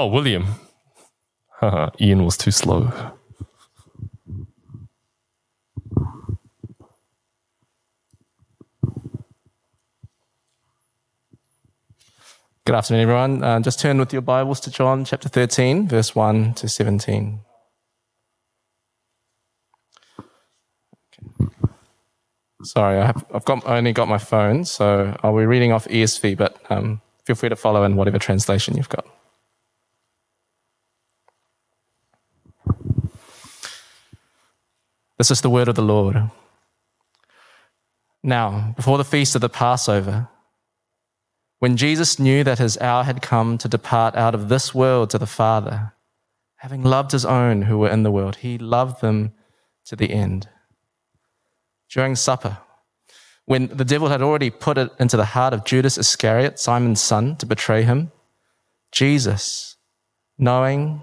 Oh, William. Ian was too slow. Good afternoon, everyone. Uh, just turn with your Bibles to John chapter 13, verse 1 to 17. Okay. Sorry, I have, I've got, only got my phone, so I'll be reading off ESV, but um, feel free to follow in whatever translation you've got. This is the word of the Lord. Now, before the feast of the Passover, when Jesus knew that his hour had come to depart out of this world to the Father, having loved his own who were in the world, he loved them to the end. During supper, when the devil had already put it into the heart of Judas Iscariot, Simon's son, to betray him, Jesus, knowing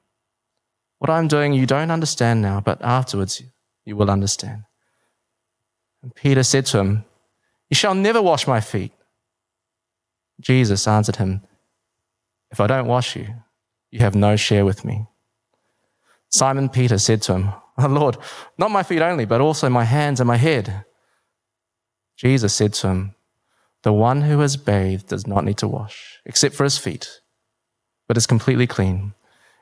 What I'm doing you don't understand now, but afterwards you will understand. And Peter said to him, You shall never wash my feet. Jesus answered him, if I don't wash you, you have no share with me. Simon Peter said to him, oh, Lord, not my feet only, but also my hands and my head. Jesus said to him, The one who has bathed does not need to wash, except for his feet, but is completely clean.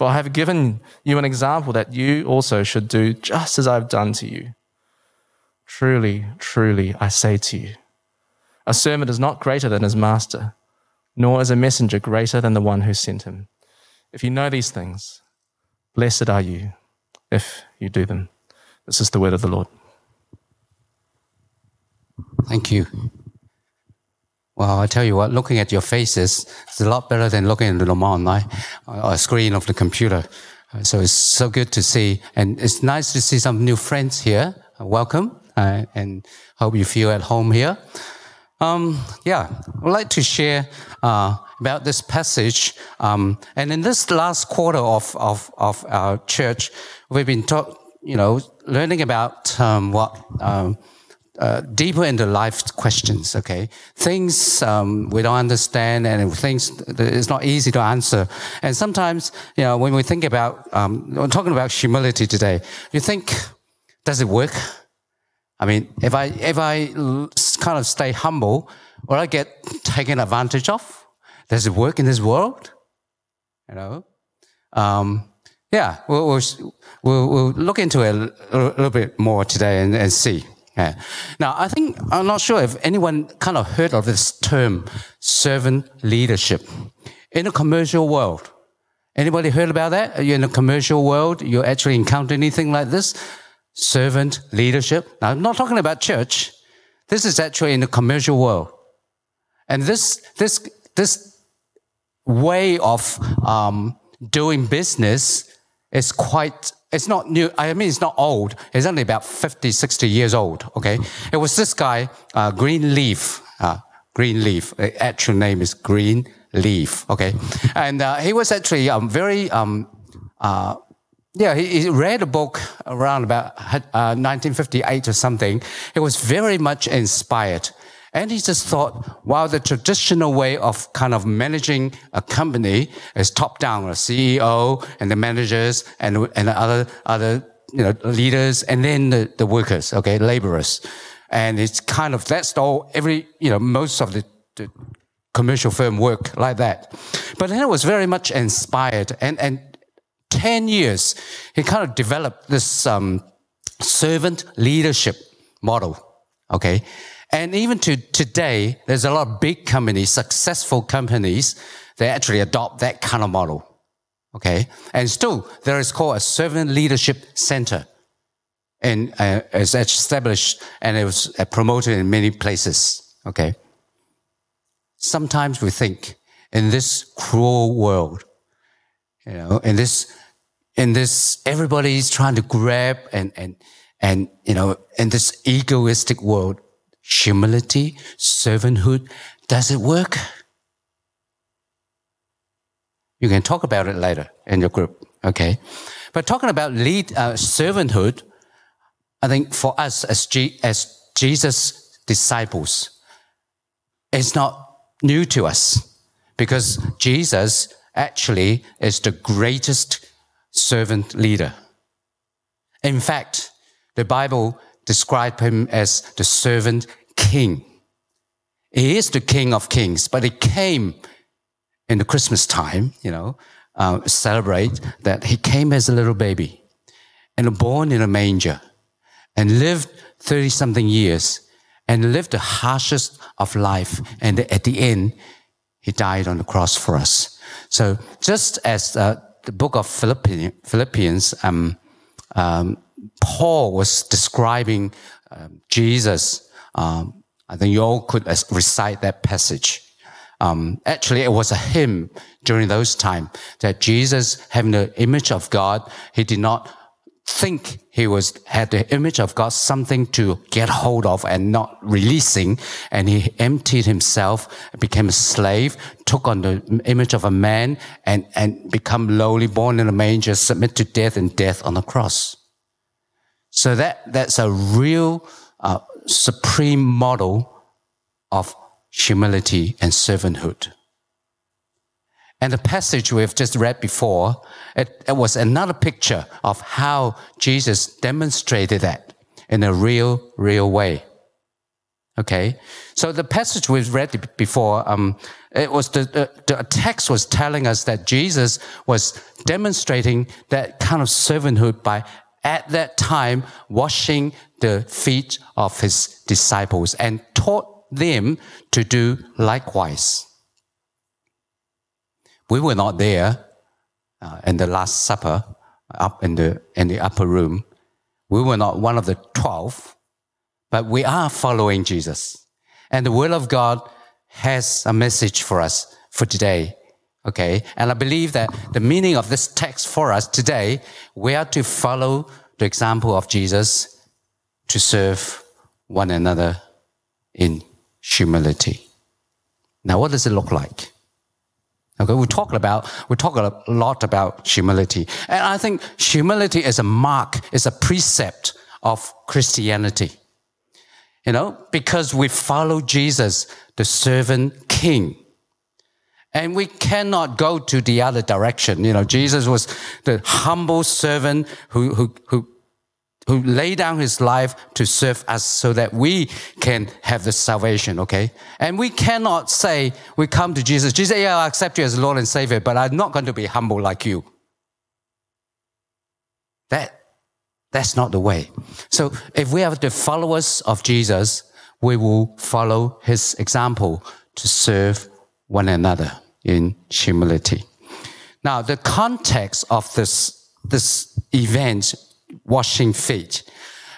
For I have given you an example that you also should do just as I've done to you. Truly, truly, I say to you, a servant is not greater than his master, nor is a messenger greater than the one who sent him. If you know these things, blessed are you if you do them. This is the word of the Lord. Thank you. Well, I tell you what, looking at your faces is a lot better than looking at the Lamont, right? a screen of the computer. So it's so good to see, and it's nice to see some new friends here. Welcome, uh, and hope you feel at home here. Um, yeah, I'd like to share uh, about this passage. Um, and in this last quarter of, of, of our church, we've been taught, you know, learning about um, what um, uh, deeper into life questions. Okay, things um, we don't understand, and things it's not easy to answer. And sometimes, you know, when we think about, um, we're talking about humility today. You think, does it work? I mean, if I if I kind of stay humble, will I get taken advantage of? Does it work in this world? You know, um, yeah, we'll, we'll, we'll, look into it a, little bit more today and, and see. Yeah. Now, I think I'm not sure if anyone kind of heard of this term, servant leadership, in the commercial world. Anybody heard about that? You're in the commercial world. You actually encounter anything like this? servant leadership. Now, I'm not talking about church. This is actually in the commercial world. And this, this, this way of um, doing business is quite, it's not new. I mean, it's not old. It's only about 50, 60 years old. Okay. It was this guy, uh, Greenleaf, uh, Greenleaf. Actual name is Greenleaf. Okay. And uh, he was actually um, very, um, uh, yeah, he, he, read a book around about uh, 1958 or something. He was very much inspired. And he just thought, wow, the traditional way of kind of managing a company is top down, a CEO and the managers and, and other, other, you know, leaders and then the, the workers, okay, laborers. And it's kind of, that's all, every, you know, most of the, the commercial firm work like that. But then it was very much inspired and, and 10 years, he kind of developed this um, servant leadership model. Okay. And even to today, there's a lot of big companies, successful companies, they actually adopt that kind of model. Okay. And still, there is called a servant leadership center. And uh, it's established and it was uh, promoted in many places. Okay. Sometimes we think in this cruel world, you know, in this, in this, everybody's trying to grab and, and, and, you know, in this egoistic world, humility, servanthood, does it work? You can talk about it later in your group, okay? But talking about lead uh, servanthood, I think for us as, G, as Jesus disciples, it's not new to us because Jesus actually is the greatest servant leader. In fact, the Bible describes him as the servant king. He is the king of kings, but he came in the Christmas time, you know, uh, celebrate that he came as a little baby and born in a manger and lived 30 something years and lived the harshest of life. And at the end, he died on the cross for us. So just as uh, the book of Philippians, um, um, Paul was describing um, Jesus. Um, I think you all could recite that passage. Um, actually, it was a hymn during those times that Jesus, having the image of God, he did not think he was had the image of God something to get hold of and not releasing, and he emptied himself, became a slave, took on the image of a man, and and become lowly, born in a manger, submit to death and death on the cross. So that that's a real uh, supreme model of humility and servanthood. And the passage we've just read before, it, it, was another picture of how Jesus demonstrated that in a real, real way. Okay, so the passage we've read before, um, it was the, the, the text was telling us that Jesus was demonstrating that kind of servanthood by at that time washing the feet of his disciples and taught them to do likewise. We were not there uh, in the Last Supper up in the, in the upper room. We were not one of the twelve, but we are following Jesus. And the Word of God has a message for us for today. Okay. And I believe that the meaning of this text for us today, we are to follow the example of Jesus to serve one another in humility. Now, what does it look like? Okay, we talk about we talk a lot about humility, and I think humility is a mark, is a precept of Christianity. You know, because we follow Jesus, the servant king. And we cannot go to the other direction. You know, Jesus was the humble servant who, who, who who laid down his life to serve us so that we can have the salvation, okay? And we cannot say we come to Jesus, Jesus, yeah, I accept you as Lord and Savior, but I'm not going to be humble like you. That, that's not the way. So if we are the followers of Jesus, we will follow his example to serve one another in humility. Now, the context of this, this event washing feet.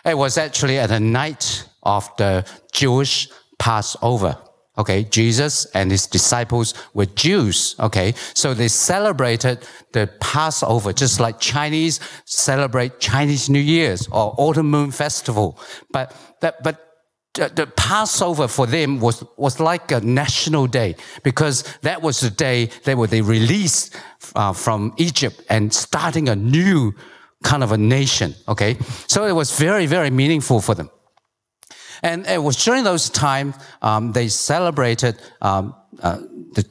It was actually at the night of the Jewish Passover. Okay, Jesus and his disciples were Jews. Okay, so they celebrated the Passover just like Chinese celebrate Chinese New Year's or Autumn Moon Festival. But that, but the Passover for them was, was like a national day because that was the day they were they released uh, from Egypt and starting a new kind of a nation. Okay. So it was very, very meaningful for them. And it was during those times, um, they celebrated, um, uh, the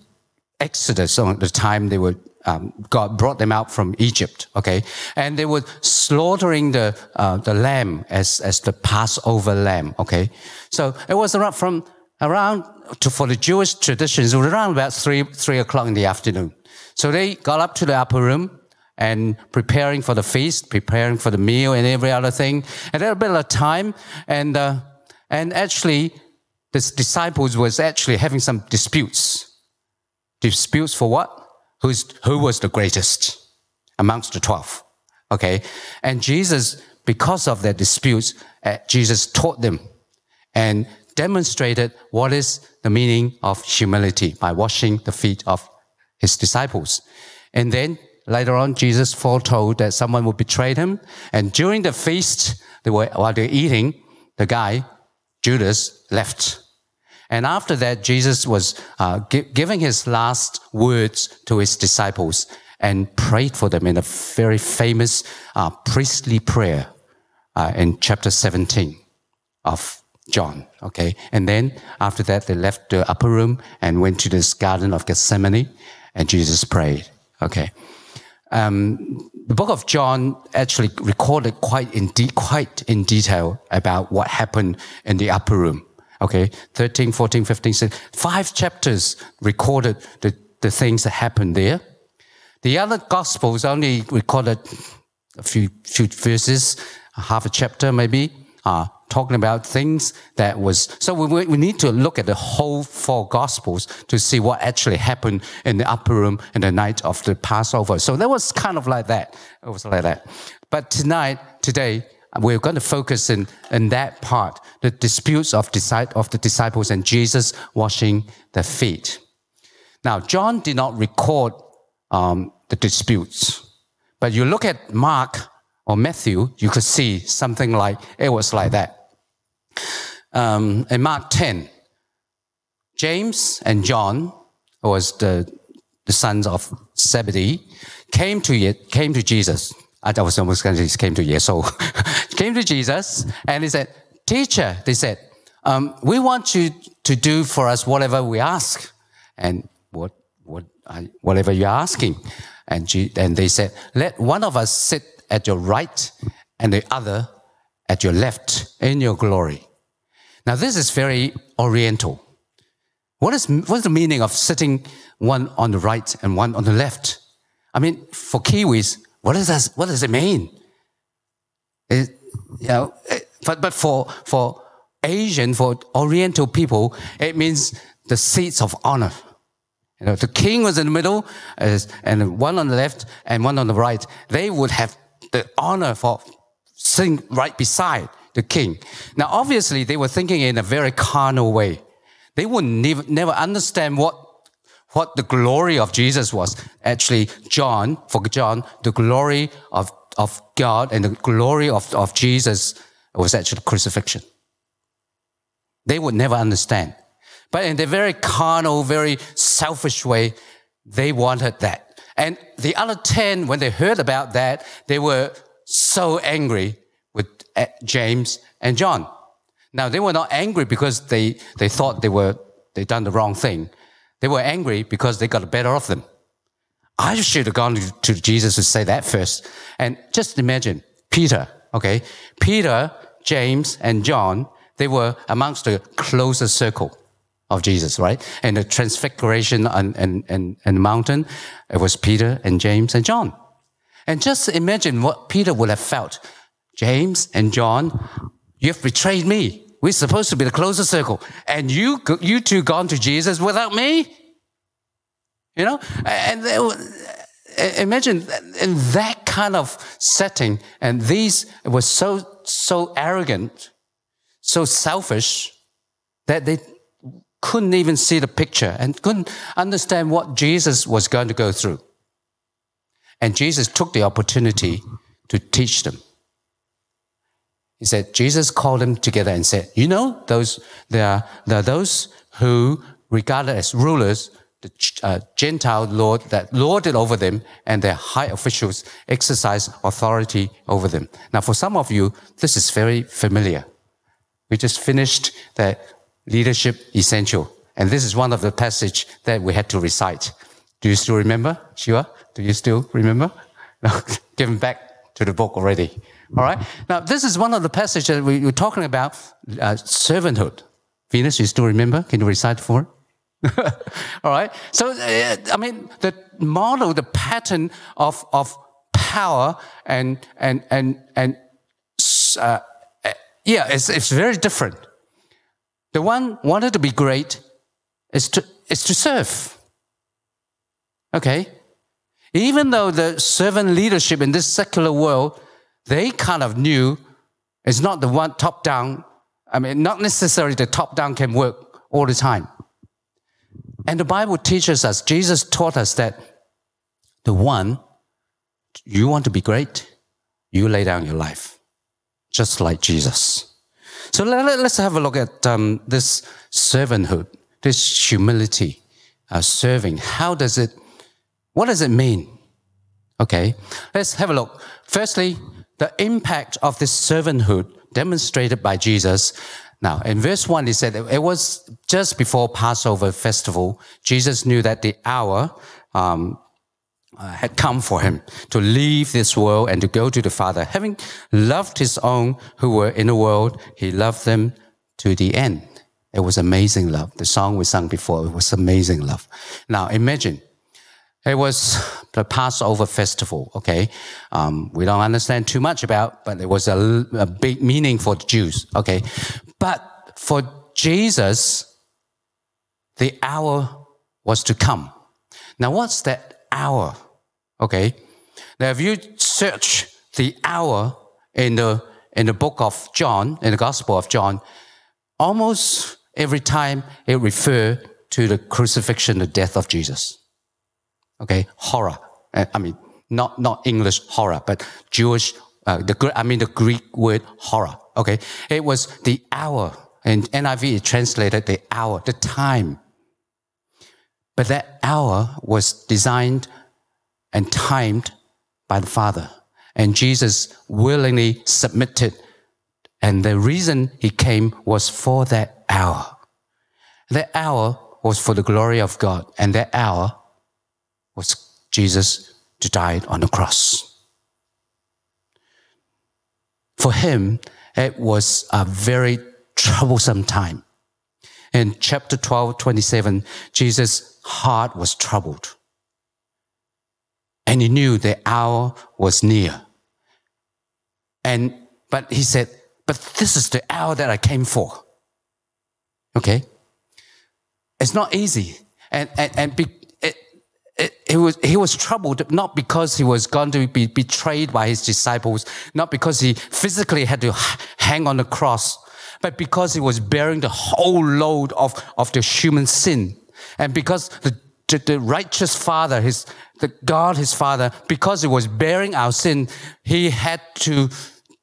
Exodus on the time they were, um, God brought them out from Egypt. Okay. And they were slaughtering the, uh, the lamb as, as the Passover lamb. Okay. So it was around from around to, for the Jewish traditions, around about three, three o'clock in the afternoon. So they got up to the upper room and preparing for the feast, preparing for the meal and every other thing. And a bit of time, and uh, and actually, the disciples was actually having some disputes. Disputes for what? Who's who was the greatest amongst the twelve? Okay, and Jesus, because of their disputes, uh, Jesus taught them and demonstrated what is the meaning of humility by washing the feet of his disciples. And then later on, Jesus foretold that someone would betray him. And during the feast, they were, while they're eating, the guy, Judas, left. And after that, Jesus was uh, gi- giving his last words to his disciples and prayed for them in a very famous uh, priestly prayer uh, in chapter 17 of John. Okay. And then after that, they left the upper room and went to this garden of Gethsemane and Jesus prayed. Okay. Um, the book of John actually recorded quite in, de- quite in detail about what happened in the upper room. Okay. 13, 14, 15, 16, five chapters recorded the, the things that happened there. The other gospels only recorded a few, few verses, half a chapter maybe, uh, talking about things that was, so we, we need to look at the whole four gospels to see what actually happened in the upper room in the night of the Passover. So that was kind of like that. It was like that. But tonight, today, we're going to focus in, in that part, the disputes of, of the disciples and Jesus washing their feet. Now, John did not record um, the disputes, but you look at Mark or Matthew, you could see something like it was like that. Um, in Mark 10, James and John, who was the, the sons of Zebedee, came to it, came to Jesus. I was almost going to came to Yeso. came to Jesus and he said, Teacher, they said, um, we want you to do for us whatever we ask. And what, what, whatever you're asking. And, G, and they said, let one of us sit at your right and the other at your left in your glory. Now, this is very oriental. What is, what is the meaning of sitting one on the right and one on the left? I mean, for Kiwis, what, is that, what does it mean? It, you know, it, but, but for, for Asian, for Oriental people, it means the seats of honor. You know, the king was in the middle, and one on the left and one on the right. They would have the honor for sitting right beside the king. Now, obviously, they were thinking in a very carnal way. They would never, never understand what, what the glory of Jesus was. Actually, John, for John, the glory of, of God and the glory of, of Jesus was actually crucifixion. They would never understand. But in their very carnal, very selfish way, they wanted that. And the other 10, when they heard about that, they were so angry with eh, James and John. Now, they were not angry because they, they thought they were, they done the wrong thing. They were angry because they got the better of them. I should have gone to, Jesus to say that first. And just imagine Peter, okay? Peter, James, and John, they were amongst the closest circle of Jesus, right? And the transfiguration and, and, and, and the mountain, it was Peter and James and John. And just imagine what Peter would have felt. James and John, you've betrayed me. We're supposed to be the closest circle. And you, you two gone to Jesus without me? You know? And uh, imagine in that kind of setting, and these were so, so arrogant, so selfish, that they couldn't even see the picture and couldn't understand what Jesus was going to go through. And Jesus took the opportunity to teach them. He said, Jesus called them together and said, You know, those, there are, there are those who, regarded as rulers, the uh, Gentile Lord that lorded over them and their high officials exercise authority over them. Now, for some of you, this is very familiar. We just finished the leadership essential. And this is one of the passage that we had to recite. Do you still remember, Shiva? Do you still remember? No, given back to the book already. All right. Now, this is one of the passages that we were talking about uh, servanthood. Venus, you still remember? Can you recite for All right. So, uh, I mean, the model, the pattern of, of power and, and, and, and, uh, yeah, it's, it's very different. The one wanted to be great is to, is to serve. Okay? Even though the servant leadership in this secular world, they kind of knew it's not the one top down. I mean, not necessarily the top down can work all the time. And the Bible teaches us, Jesus taught us that the one, you want to be great, you lay down your life, just like Jesus. So let, us have a look at um, this servanthood, this humility, uh, serving. How does it, what does it mean? Okay, let's have a look. Firstly, the impact of this servanthood demonstrated by Jesus now, in verse 1, he said it was just before Passover festival. Jesus knew that the hour um, uh, had come for him to leave this world and to go to the Father. Having loved his own who were in the world, he loved them to the end. It was amazing love. The song we sang before, it was amazing love. Now, imagine it was the Passover festival, okay? Um, we don't understand too much about, but it was a, a big meaning for the Jews, okay? But for Jesus, the hour was to come. Now, what's that hour? Okay. Now, if you search the hour in the, in the book of John, in the Gospel of John, almost every time it referred to the crucifixion, the death of Jesus. Okay, horror. Uh, I mean, not, not English horror, but Jewish, uh, the, I mean the Greek word horror. Okay, it was the hour. And NIV translated the hour, the time. But that hour was designed and timed by the Father. And Jesus willingly submitted. And the reason he came was for that hour. That hour was for the glory of God. And that hour was Jesus to die on the cross. For him, it was a very troublesome time. In chapter 12, 27, Jesus' heart was troubled. And he knew the hour was near. And, but he said, but this is the hour that I came for. Okay? It's not easy. And, and, and be, it, it was, he was troubled not because he was going to be betrayed by his disciples, not because he physically had to hang on the cross, but because he was bearing the whole load of, of the human sin. And because the, the, the righteous father, his, the God, his father, because he was bearing our sin, he had to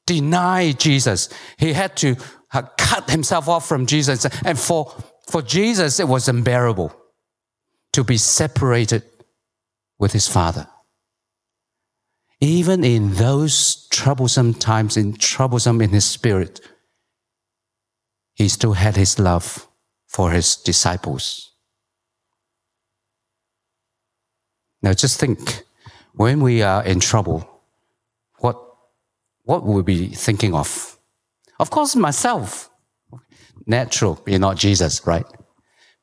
deny Jesus. He had to uh, cut himself off from Jesus. And for, for Jesus, it was unbearable to be separated with his father. Even in those troublesome times, in troublesome in his spirit, he still had his love for his disciples. Now just think, when we are in trouble, what, what will we be thinking of? Of course, myself. Natural, you're not Jesus, right?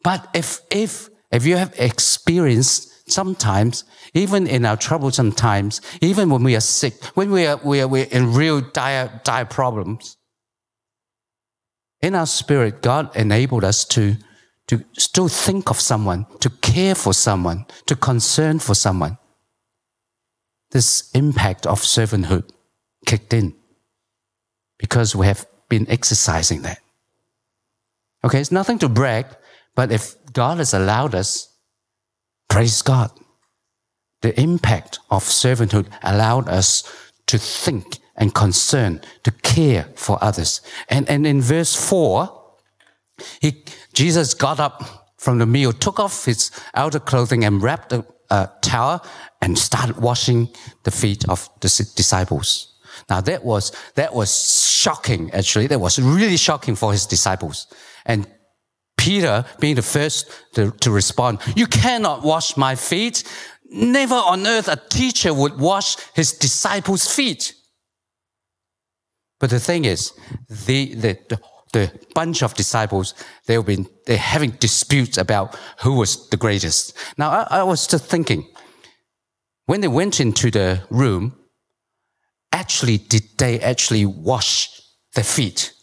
But if, if, if you have experienced sometimes, even in our troublesome times, even when we are sick, when we are, we are, we are in real dire, dire problems, in our spirit, God enabled us to, to still think of someone, to care for someone, to concern for someone. This impact of servanthood kicked in because we have been exercising that. Okay, it's nothing to brag, but if God has allowed us Praise God. The impact of servanthood allowed us to think and concern, to care for others. And, and in verse 4, he, Jesus got up from the meal, took off his outer clothing and wrapped a, a uh, towel and started washing the feet of the disciples. Now that was, that was shocking, actually. That was really shocking for his disciples. And Peter being the first to, to respond, you cannot wash my feet. Never on earth a teacher would wash his disciples' feet. But the thing is, the, the, the, the bunch of disciples, they've been, they're having disputes about who was the greatest. Now, I, I was just thinking, when they went into the room, actually did they actually wash their feet?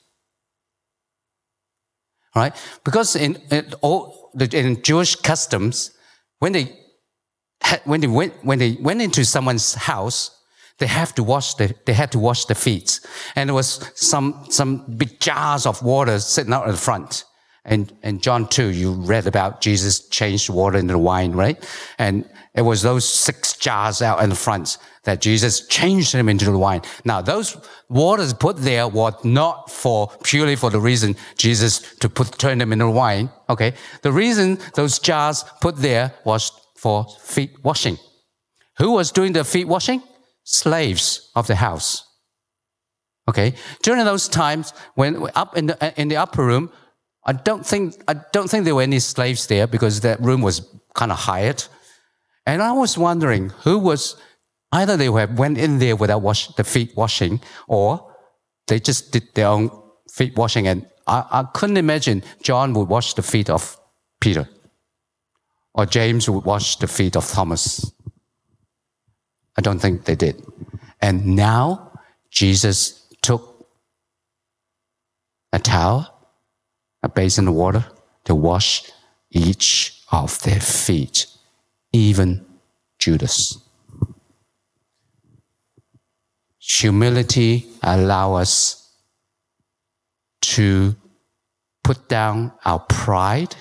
Right? Because in, in all in Jewish customs, when they when they went when they went into someone's house, they have to wash the, they had to wash the feet. And there was some, some big jars of water sitting out in the front. And, and John 2, you read about Jesus changed water into wine, right? And it was those six jars out in the front that Jesus changed them into the wine. Now, those waters put there were not for purely for the reason Jesus to put, turn them into wine. Okay. The reason those jars put there was for feet washing. Who was doing the feet washing? slaves of the house. Okay, during those times when up in the in the upper room, I don't think I don't think there were any slaves there because that room was kind of hired. And I was wondering who was either they went in there without wash the feet washing, or they just did their own feet washing. And I, I couldn't imagine John would wash the feet of Peter, or James would wash the feet of Thomas. I don't think they did. And now Jesus took a towel, a basin of water to wash each of their feet, even Judas. Humility allow us to put down our pride.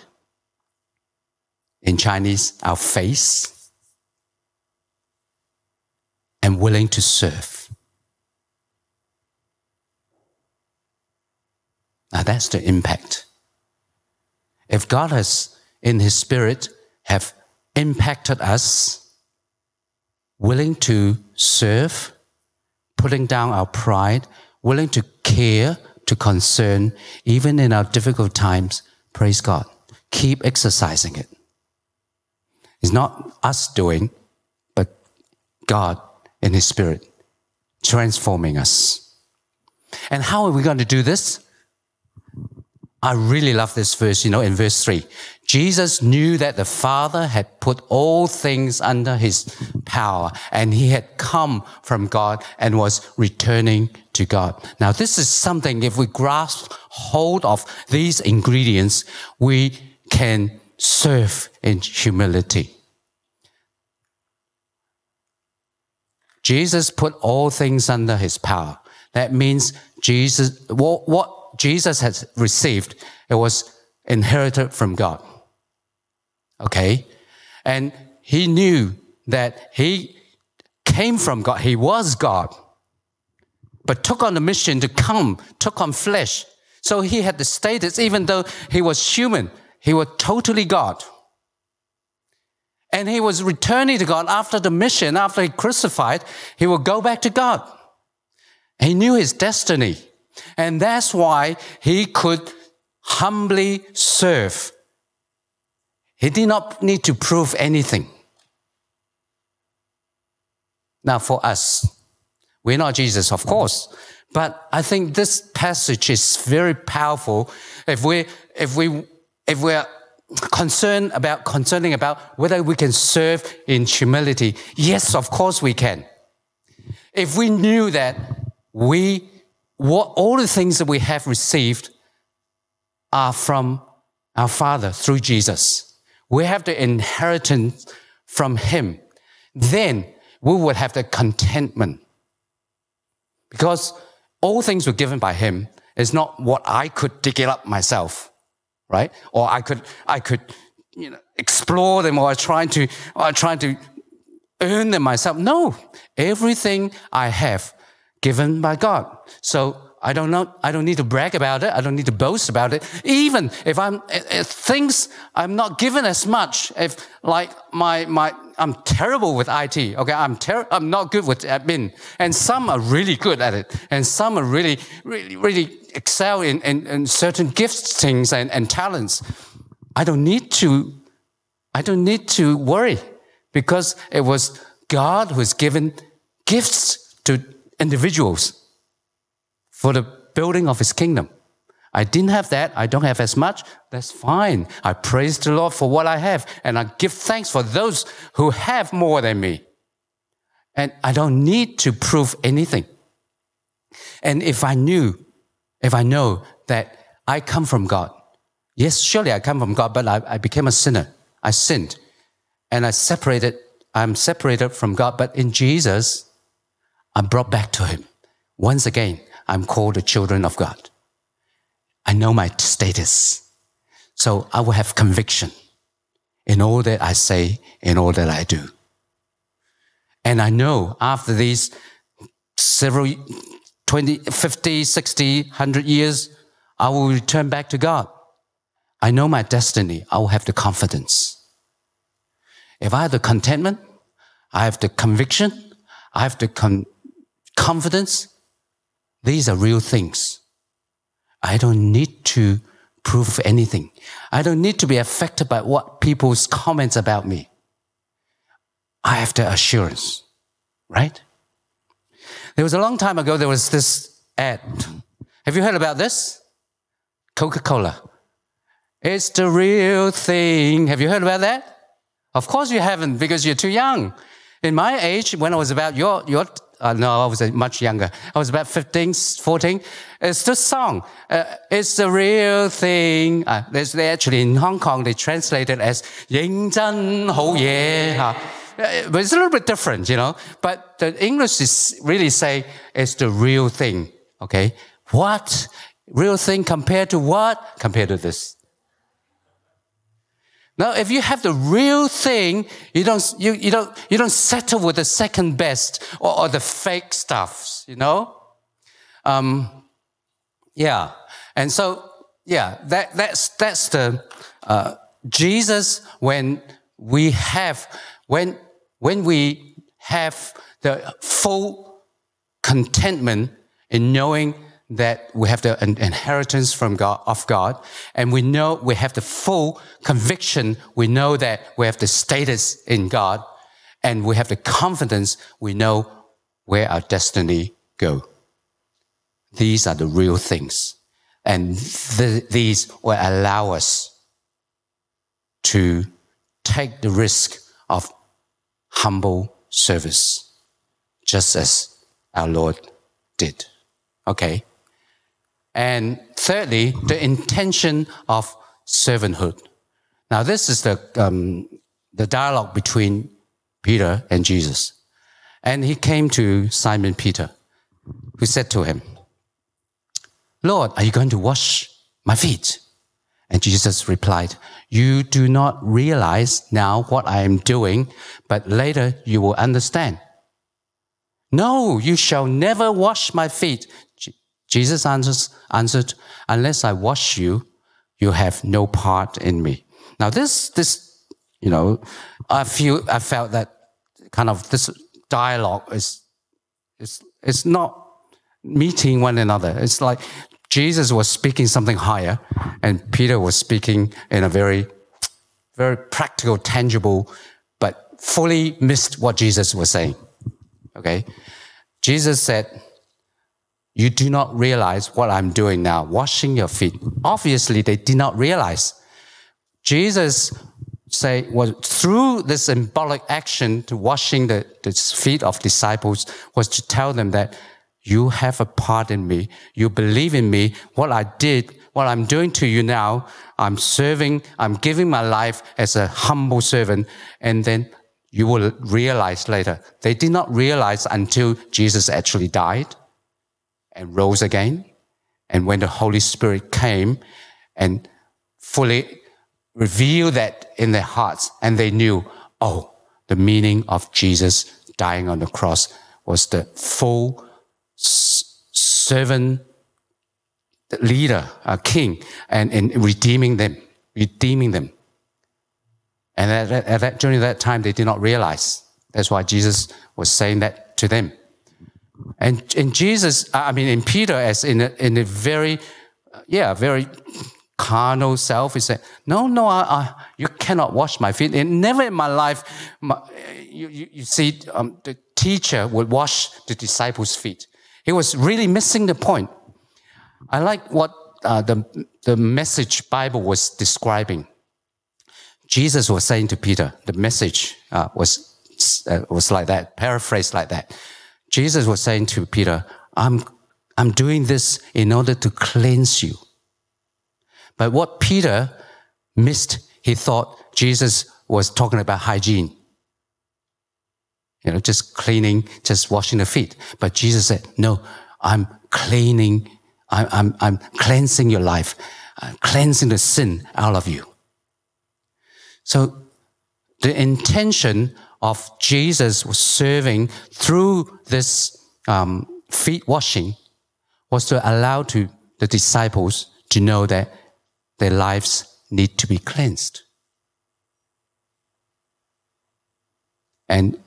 In Chinese, our face and willing to serve. Now that's the impact. If God has, in His Spirit, have impacted us, willing to serve, putting down our pride, willing to care, to concern, even in our difficult times, praise God. Keep exercising it. It's not us doing, but God in His Spirit, transforming us. And how are we going to do this? I really love this verse, you know, in verse 3. Jesus knew that the Father had put all things under his power and he had come from God and was returning to God. Now, this is something, if we grasp hold of these ingredients, we can serve in humility. Jesus put all things under his power. That means Jesus, what, what Jesus has received, it was inherited from God. Okay? And he knew that he came from God. He was God, but took on the mission to come, took on flesh. So he had the status, even though he was human, he was totally God. And he was returning to God after the mission, after he crucified, he would go back to God. He knew his destiny. And that's why he could humbly serve. He did not need to prove anything. Now, for us, we're not Jesus, of course, but I think this passage is very powerful if we, if we, if we're concerned about concerning about whether we can serve in humility. Yes, of course we can. If we knew that we what all the things that we have received are from our Father through Jesus. We have the inheritance from Him. Then we would have the contentment. Because all things were given by Him is not what I could dig it up myself right? Or I could, I could, you know, explore them or trying to, or trying to earn them myself. No, everything I have given by God. So I don't know, I don't need to brag about it. I don't need to boast about it. Even if I'm, if things I'm not given as much, if like my, my, I'm terrible with IT. Okay. I'm ter- I'm not good with admin. And some are really good at it. And some are really, really, really excel in, in, in certain gifts, things and, and talents. I don't need to, I don't need to worry because it was God who's given gifts to individuals for the building of his kingdom. I didn't have that. I don't have as much. That's fine. I praise the Lord for what I have and I give thanks for those who have more than me. And I don't need to prove anything And if I knew, if I know that I come from God, yes, surely I come from God, but I, I became a sinner. I sinned and I separated, I'm separated from God. But in Jesus, I'm brought back to Him. Once again, I'm called the children of God. I know my status. So I will have conviction in all that I say, in all that I do. And I know after these several 20, 50, 60, 100 years, I will return back to God. I know my destiny. I will have the confidence. If I have the contentment, I have the conviction, I have the con- confidence, these are real things. I don't need to prove anything. I don't need to be affected by what people's comments about me. I have the assurance, right? There was a long time ago, there was this ad. Have you heard about this? Coca Cola. It's the real thing. Have you heard about that? Of course you haven't because you're too young. In my age, when I was about your, your uh, no, I was uh, much younger. I was about 15, 14. It's the song. Uh, it's the real thing. Uh, they actually in Hong Kong, they translated as Ying Zhen Ho Ye. Uh, but it's a little bit different, you know. But the English is really say it's the real thing. Okay. What? Real thing compared to what? Compared to this. Now, if you have the real thing, you don't, you, you don't, you don't settle with the second best or, or the fake stuffs, you know? Um, yeah. And so, yeah, that, that's, that's the, uh, Jesus, when we have, when, when we have the full contentment in knowing that we have the inheritance from God, of God, and we know we have the full conviction. We know that we have the status in God, and we have the confidence. We know where our destiny go. These are the real things, and th- these will allow us to take the risk of humble service, just as our Lord did. Okay. And thirdly, the intention of servanthood. Now, this is the, um, the dialogue between Peter and Jesus. And he came to Simon Peter, who said to him, Lord, are you going to wash my feet? And Jesus replied, You do not realize now what I am doing, but later you will understand. No, you shall never wash my feet. Jesus answers, answered, Unless I wash you, you have no part in me. Now, this, this, you know, I feel, I felt that kind of this dialogue is, is, is not meeting one another. It's like Jesus was speaking something higher, and Peter was speaking in a very, very practical, tangible, but fully missed what Jesus was saying. Okay? Jesus said, you do not realize what I'm doing now, washing your feet. Obviously, they did not realize. Jesus say was through this symbolic action to washing the, the feet of disciples was to tell them that you have a part in me. You believe in me. What I did, what I'm doing to you now, I'm serving, I'm giving my life as a humble servant. And then you will realize later. They did not realize until Jesus actually died and rose again. And when the Holy Spirit came and fully revealed that in their hearts, and they knew, oh, the meaning of Jesus dying on the cross was the full servant leader, a king, and, redeeming them, redeeming them. And at, at that during that time, they did not realize. That's why Jesus was saying that to them. And, and Jesus, I mean, in Peter, as in a, in a very, yeah, very carnal self, he said, no, no, I, I, you cannot wash my feet. And never in my life, my, you, you, you, see, um, the teacher would wash the disciples' feet. He was really missing the point. I like what uh, the, the message Bible was describing. Jesus was saying to Peter, the message uh, was, uh, was like that, paraphrased like that. Jesus was saying to Peter, I'm I'm doing this in order to cleanse you. But what Peter missed, he thought Jesus was talking about hygiene. You know, just cleaning, just washing the feet. But Jesus said, no, I'm cleaning, I'm, I'm, I'm cleansing your life, I'm cleansing the sin out of you. So the intention of Jesus was serving through this um, feet washing was to allow to the disciples to know that their lives need to be cleansed. And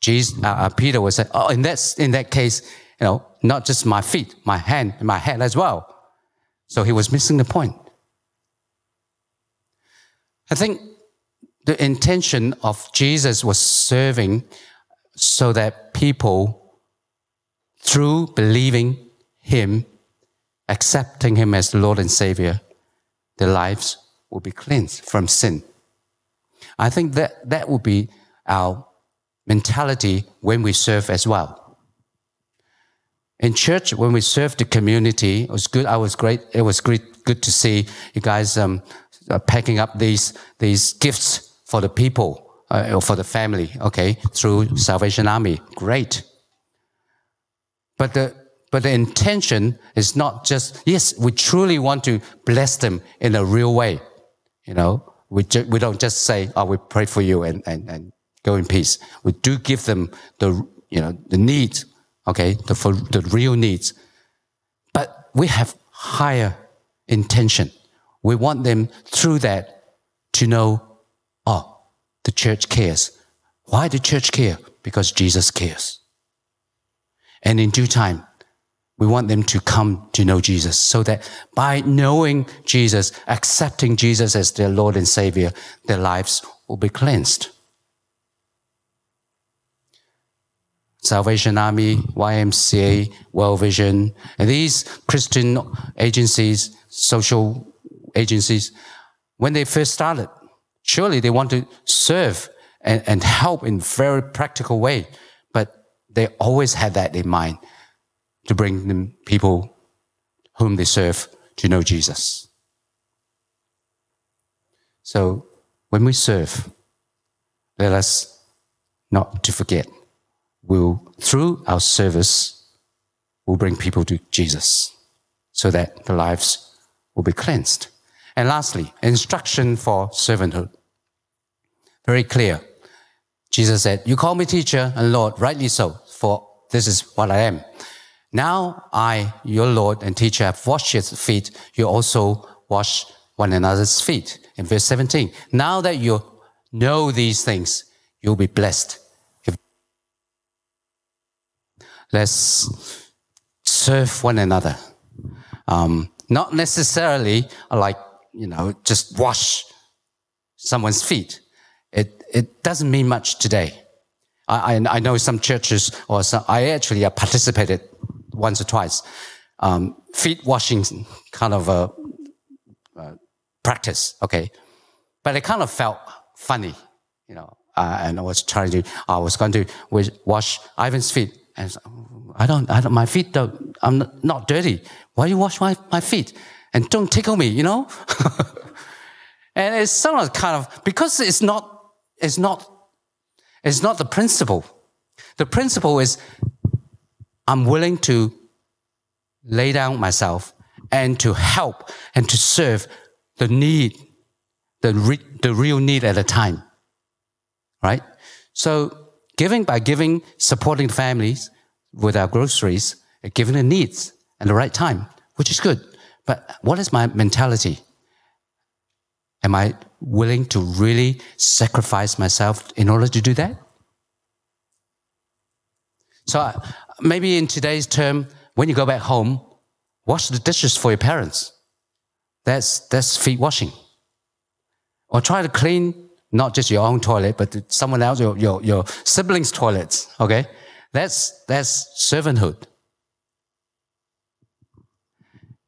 Jesus, uh, uh, Peter was saying, "Oh, in that in that case, you know, not just my feet, my hand, my head as well." So he was missing the point. I think the intention of Jesus was serving so that people, through believing Him, accepting Him as Lord and Savior, their lives will be cleansed from sin. I think that that will be our mentality when we serve as well. In church, when we serve the community, it was good. I was great. It was great, good to see you guys um, packing up these these gifts for the people, uh, or for the family, okay, through Salvation Army. Great. But the, but the intention is not just, yes, we truly want to bless them in a real way. You know, we, ju- we don't just say, oh, we pray for you and, and, and go in peace. We do give them the, you know, the needs, okay, the, for the real needs. But we have higher intention. We want them through that to know Oh, the church cares. Why the church care? Because Jesus cares. And in due time, we want them to come to know Jesus so that by knowing Jesus, accepting Jesus as their Lord and Savior, their lives will be cleansed. Salvation Army, YMCA, World Vision, and these Christian agencies, social agencies, when they first started, Surely they want to serve and, and help in very practical way, but they always had that in mind to bring them people whom they serve to know Jesus. So when we serve, let us not to forget, we'll, through our service, we'll bring people to Jesus so that the lives will be cleansed. And lastly, instruction for servanthood. Very clear. Jesus said, You call me teacher and Lord, rightly so, for this is what I am. Now I, your Lord and teacher, have washed your feet. You also wash one another's feet. In verse 17, now that you know these things, you'll be blessed. Let's serve one another. Um, not necessarily like you know, just wash someone's feet. It, it doesn't mean much today. I, I, I know some churches, or some, I actually participated once or twice, um, feet washing kind of a, a, practice, okay? But it kind of felt funny, you know, uh, and I was trying to, I was going to wash Ivan's feet. And I don't, I don't, my feet don't, I'm not, not dirty. Why do you wash my, my feet? And don't tickle me, you know? and it's of kind of, because it's not, it's not, it's not the principle. The principle is I'm willing to lay down myself and to help and to serve the need, the, re, the real need at a time. Right? So giving by giving, supporting families with our groceries, giving the needs at the right time, which is good. But what is my mentality? Am I willing to really sacrifice myself in order to do that? So uh, maybe in today's term, when you go back home, wash the dishes for your parents. That's, that's feet washing. Or try to clean not just your own toilet, but someone else, your, your, your siblings' toilets. Okay? That's, that's servanthood.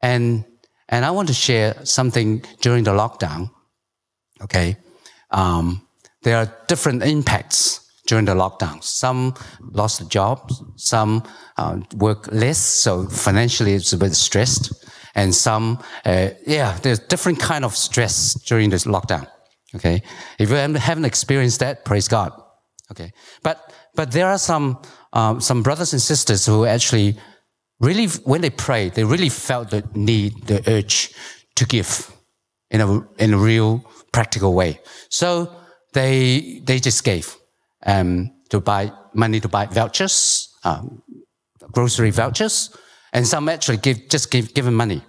And, and I want to share something during the lockdown. Okay. Um, there are different impacts during the lockdown. Some lost their jobs, some uh, work less, so financially it's a bit stressed, and some, uh, yeah, there's different kind of stress during this lockdown. Okay, if you haven't experienced that, praise God. Okay, but but there are some um, some brothers and sisters who actually really, when they pray, they really felt the need, the urge to give in a in a real practical way. So they they just gave um, to buy money to buy vouchers, um, grocery vouchers, and some actually give just give given money,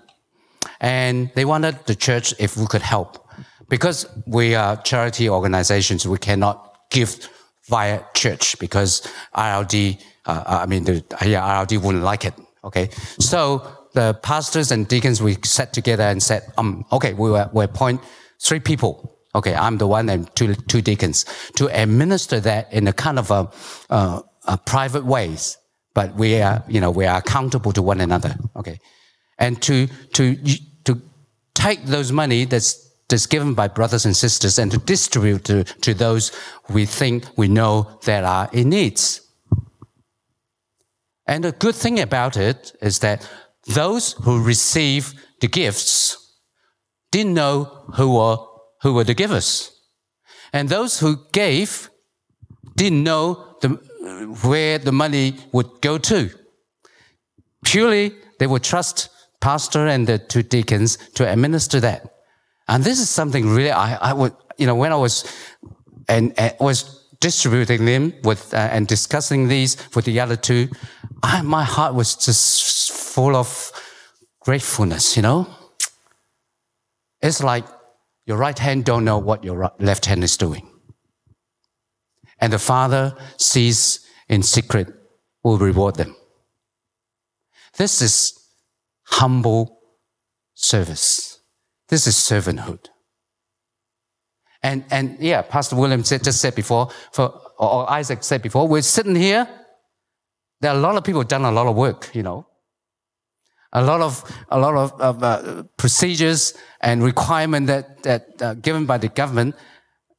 and they wanted the church if we could help because we are charity organizations. We cannot give via church because IRD. Uh, I mean, the yeah, IRD wouldn't like it. Okay, so the pastors and deacons we sat together and said, um, okay, we will we appoint three people Okay, I'm the one and two, two deacons to administer that in a kind of a, a private ways, but we are, you know, we are accountable to one another. Okay. And to, to, to take those money that's, that's given by brothers and sisters and to distribute to, to those we think we know that are in needs. And the good thing about it is that those who receive the gifts didn't know who were who were the givers. And those who gave didn't know the, where the money would go to. Purely, they would trust pastor and the two deacons to administer that. And this is something really I, I would, you know, when I was and, and uh, was distributing them with uh, and discussing these with the other two, I, my heart was just full of gratefulness. You know, it's like your right hand don't know what your left hand is doing. And the Father sees in secret will reward them. This is humble service. This is servanthood. And, and yeah, Pastor William said, just said before, for, or Isaac said before, we're sitting here. There are a lot of people done a lot of work, you know a lot of a lot of, of uh, procedures and requirement that that uh, given by the government.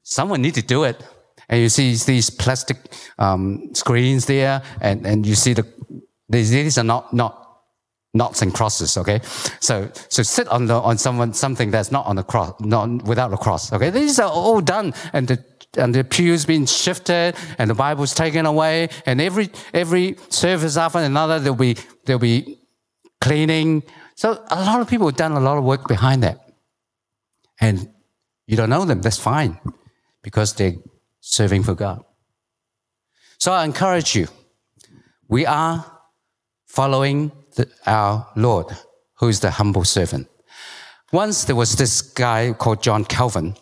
Someone need to do it, and you see these plastic um, screens there, and and you see the these, these are not not noughts and crosses. Okay, so so sit on the on someone something that's not on the cross, not without a cross. Okay, these are all done, and the and the pews being shifted and the Bible's taken away and every every service after another there'll be there'll be cleaning. So a lot of people have done a lot of work behind that. And you don't know them, that's fine, because they're serving for God. So I encourage you. We are following the, our Lord, who is the humble servant. Once there was this guy called John Calvin.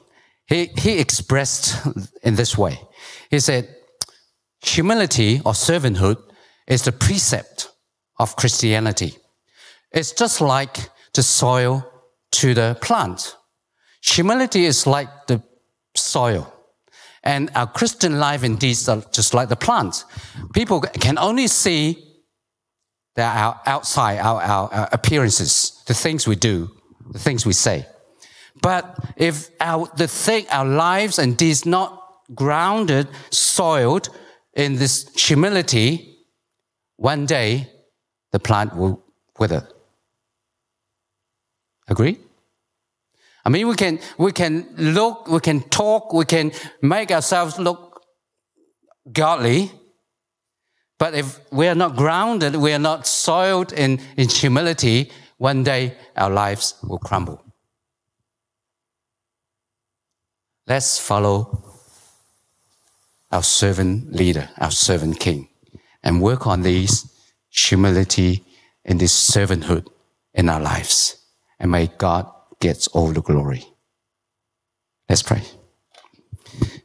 He, he expressed in this way. He said, humility or servanthood is the precept of Christianity. It's just like the soil to the plant. Humility is like the soil. And our Christian life indeed is just like the plant. People can only see our outside, our, our, our uh, appearances, the things we do, the things we say. But if our, the thing, our lives and deeds not grounded, soiled in this humility, one day the plant will wither. Agree? I mean, we can, we can look, we can talk, we can make ourselves look godly. But if we are not grounded, we are not soiled in, in humility, one day our lives will crumble. Let's follow our servant leader, our servant king, and work on these humility and this servanthood in our lives and may God get all the glory. Let's pray.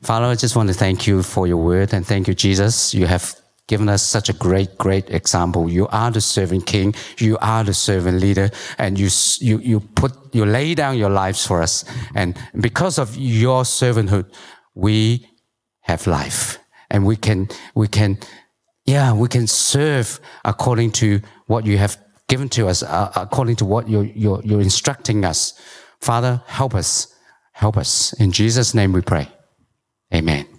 Father, I just want to thank you for your word and thank you, Jesus. You have given us such a great, great example. You are the servant king. You are the servant leader and you, you, you put, you lay down your lives for us. And because of your servanthood, we have life and we can, we can, yeah, we can serve according to what you have given to us uh, according to what you're, you're, you're instructing us. Father, help us. Help us. In Jesus' name we pray. Amen.